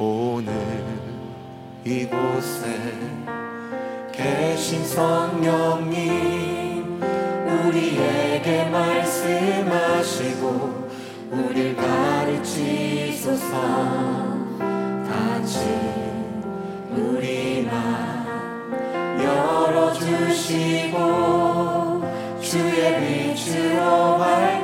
오늘 이곳에 계신 성령님 우리에게 말씀하시고 우릴 가르치소서. 다친 우리나 열어주시고 주의 빛으로 밝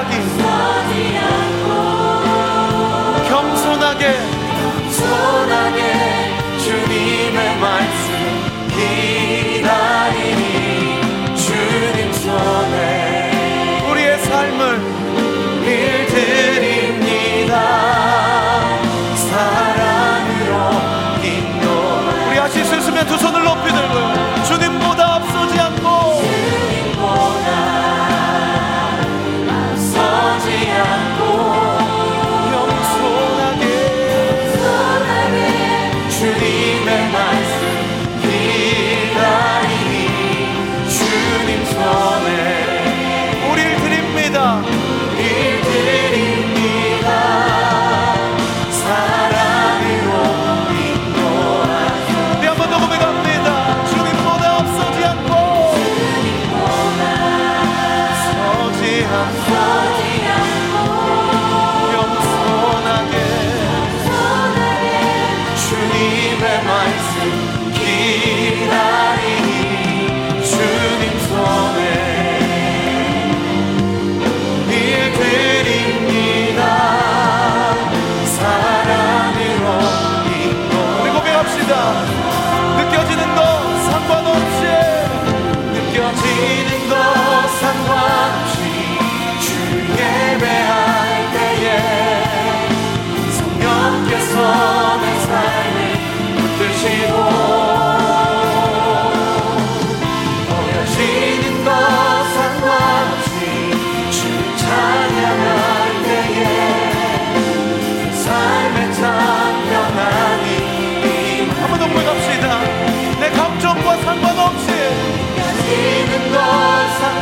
사랑이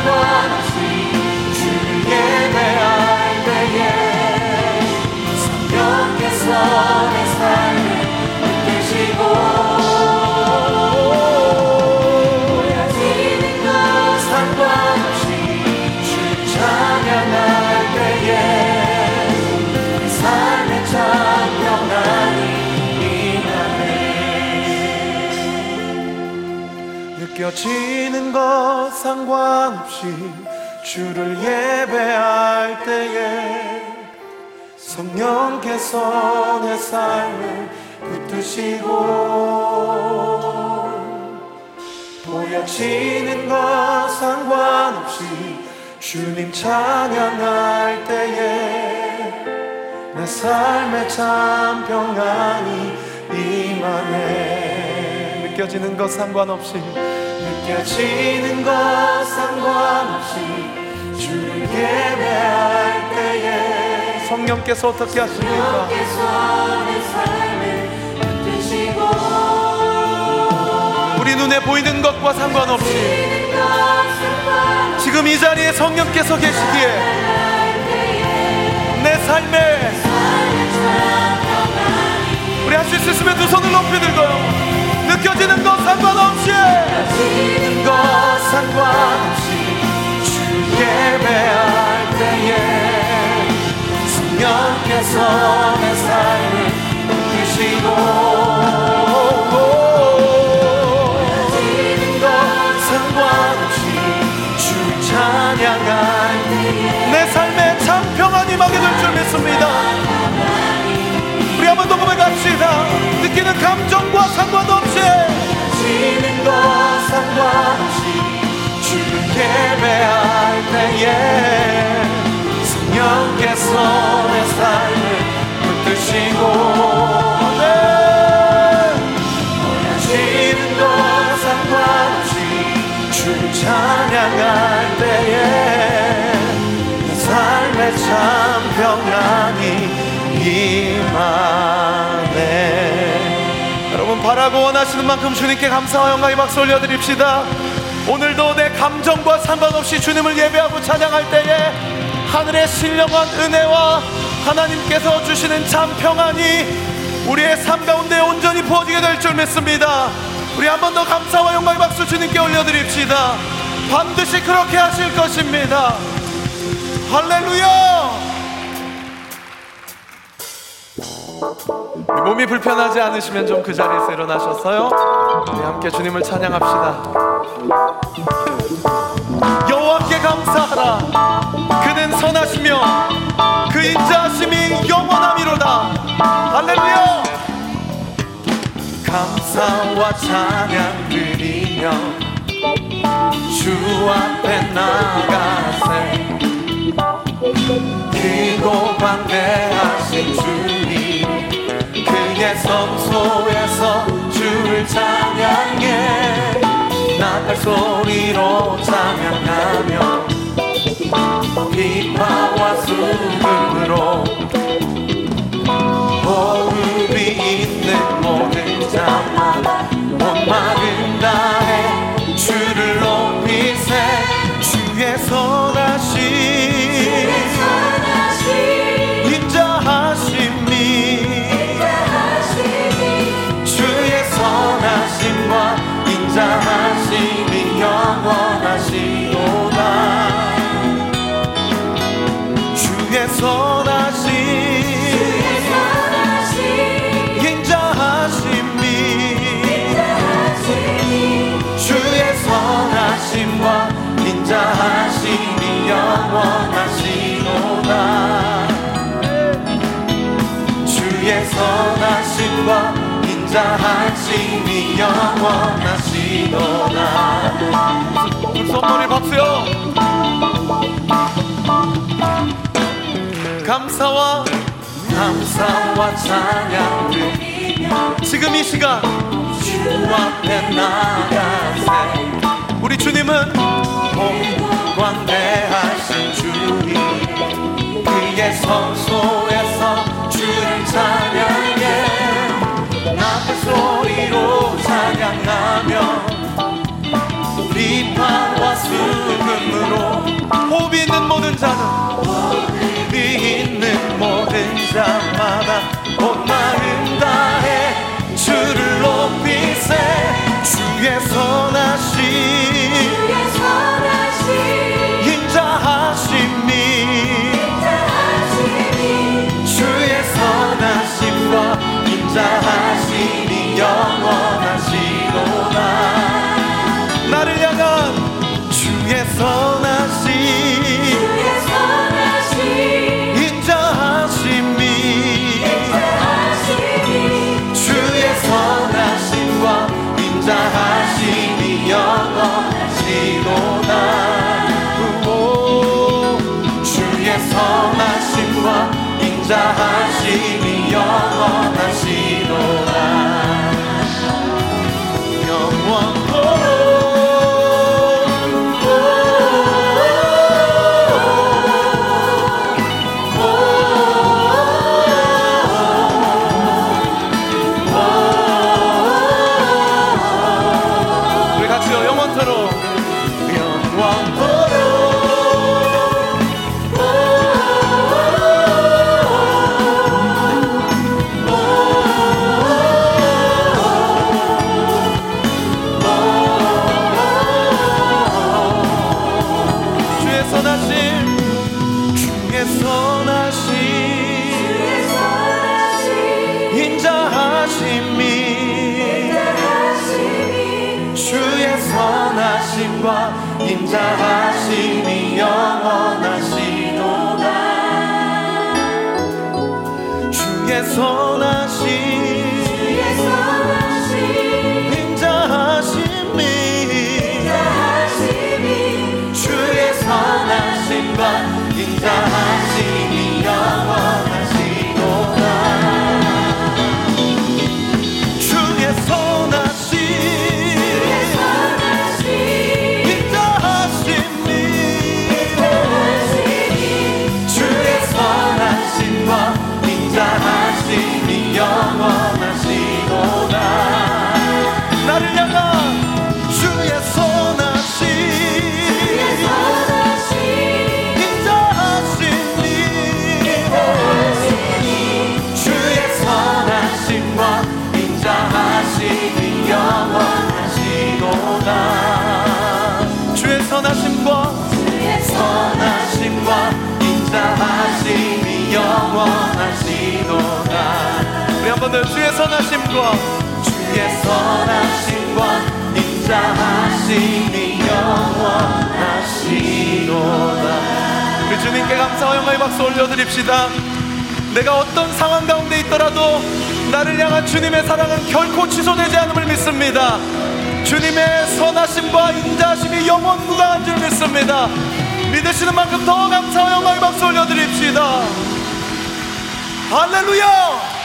one. 느껴지는 것 상관없이 주를 예배할 때에 성령께서 내 삶을 붙드시고 보여지는 것 상관없이 주님 찬양할 때에 내 삶에 참 평안이 임하네. 느껴지는 것 상관없이 느껴지는 것 상관없이 주를 예배할 때에 성령께서 어떻게 하십니까? 우리 눈에 보이는 것과 상관없이 지금 이 자리에 성령께서 계시기에 내 삶에 우리 할 수 있으시면 두 손을 높이 들고요 느껴지는 것 상관없이. 느껴지는 것 상관없이 주 예배할 때에 성령께서 내 삶을 이끄시고 느껴지는 것 상관없이 주 찬양할 때에 내 삶에 참 평안이 임하게 될 줄 믿습니다. 우리 한번 더 고백합시다. 느끼는 감정과 상관없이 지는 것 상관없이 주를 예배할 때에 성령께서 내 삶을 붙드시고 네. 찬양할 때에 내 삶에 참 평안이 임하네 바라고 원하시는 만큼 주님께 감사와 영광의 박수 올려드립시다. 오늘도 내 감정과 상관없이 주님을 예배하고 찬양할 때에 하늘의 신령한 은혜와 하나님께서 주시는 참 평안이 우리의 삶 가운데 온전히 부어지게 될 줄 믿습니다. 우리 한 번 더 감사와 영광의 박수 주님께 올려드립시다. 반드시 그렇게 하실 것입니다. 할렐루야 몸이 불편하지 않으시면 좀 그 자리에서 일어나셨어요? 우리 함께 주님을 찬양합시다. 여호와께 감사하라. 그는 선하시며 그 인자하심이 영원함이로다. 할렐루야. 감사와 찬양 드리며 주 앞에 나가세 크고 방대하신 주님 그의 성소에서 주를 찬양해. 나팔 소리로 찬양하며 비파와 수금으로 호흡이 있는 모든 자마다 온 마음 인자하심이 영원하시도다. 주의 선하심 인자하심이 주의 선하심과 인자하심이 영원하시도다. 주의 선하심과 인자하심이 영원하시도다 손머리 박수요. 감사와 감사와 찬양을 지금 이 시간 주 앞에 나가세 우리 주님은 공광대하신 주님 그의 성소에서 주를 찬양 찬양하며 비파와 수금으로 호흡이 있는 모든 자는 호흡이 있는 모든 자마다 온 마음 다해. 주를 높이세 주의 선하심 인자하심이. 주의 선하심과 인자하심이 영원 한번더 주의 선하심과 주의 선하심과 인자하심이 영원하시도다. 우리 주님께 감사와 영광의 박수 올려드립시다. 내가 어떤 상황 가운데 있더라도 나를 향한 주님의 사랑은 결코 취소되지 않음을 믿습니다. 주님의 선하심과 인자하심이 영원무강한 줄 믿습니다. 믿으시는 만큼 더 감사와 영광의 박수 올려드립시다. 할렐루야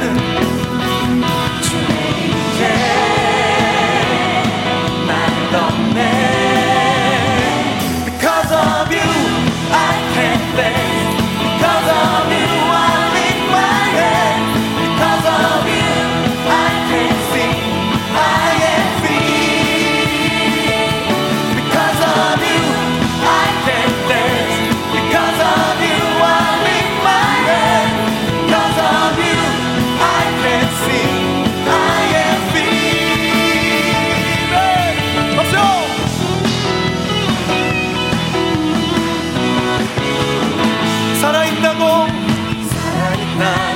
주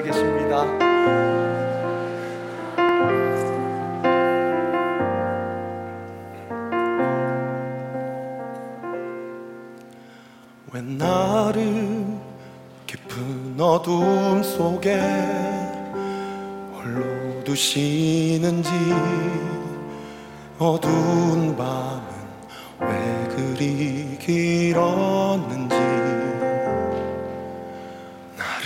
I guess.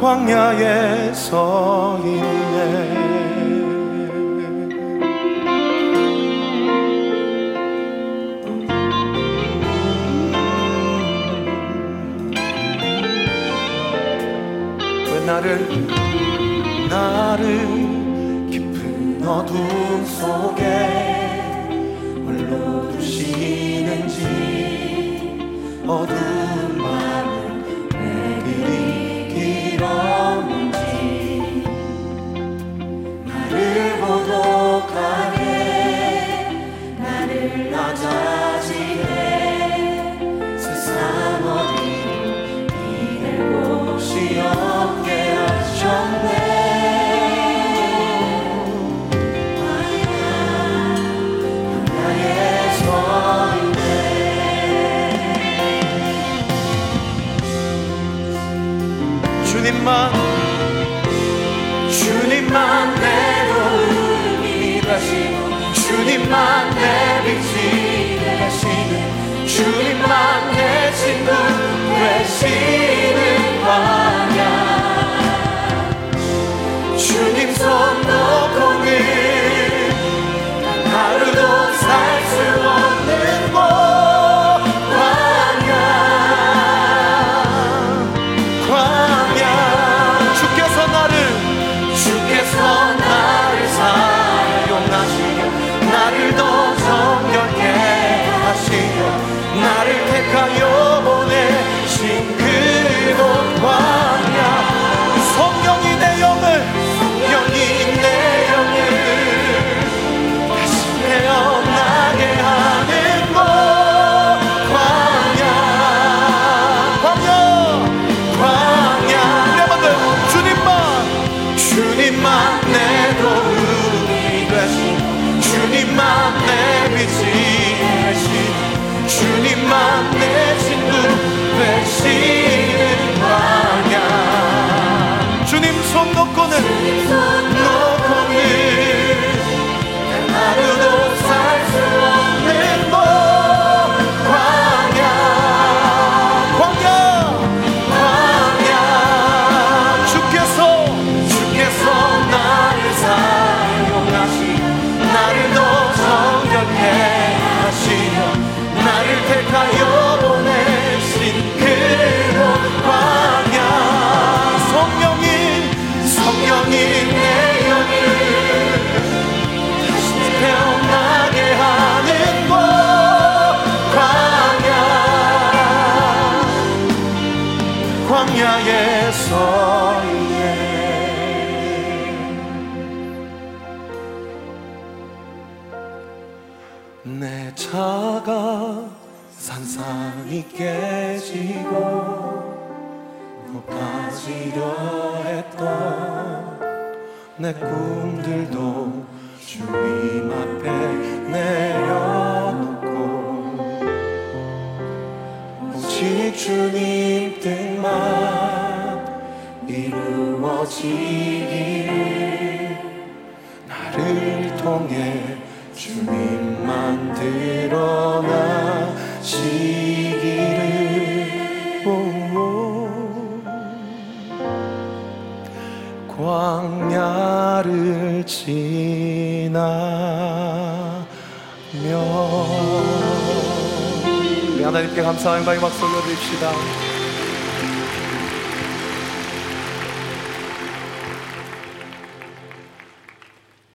광야에 서 있네. 왜 나를 나를 깊은 어둠 속에 홀로 두시는지 어둠만 Lord. 주님만 주님만 내 도움이 되시고 주님만 내 빛이 되시는 주님만 내 친구 되시는. 나를 통해 주님만 드러나시기를. 오, 광야를 지나며 하나님께 감사와 영광의 박수 올려드립시다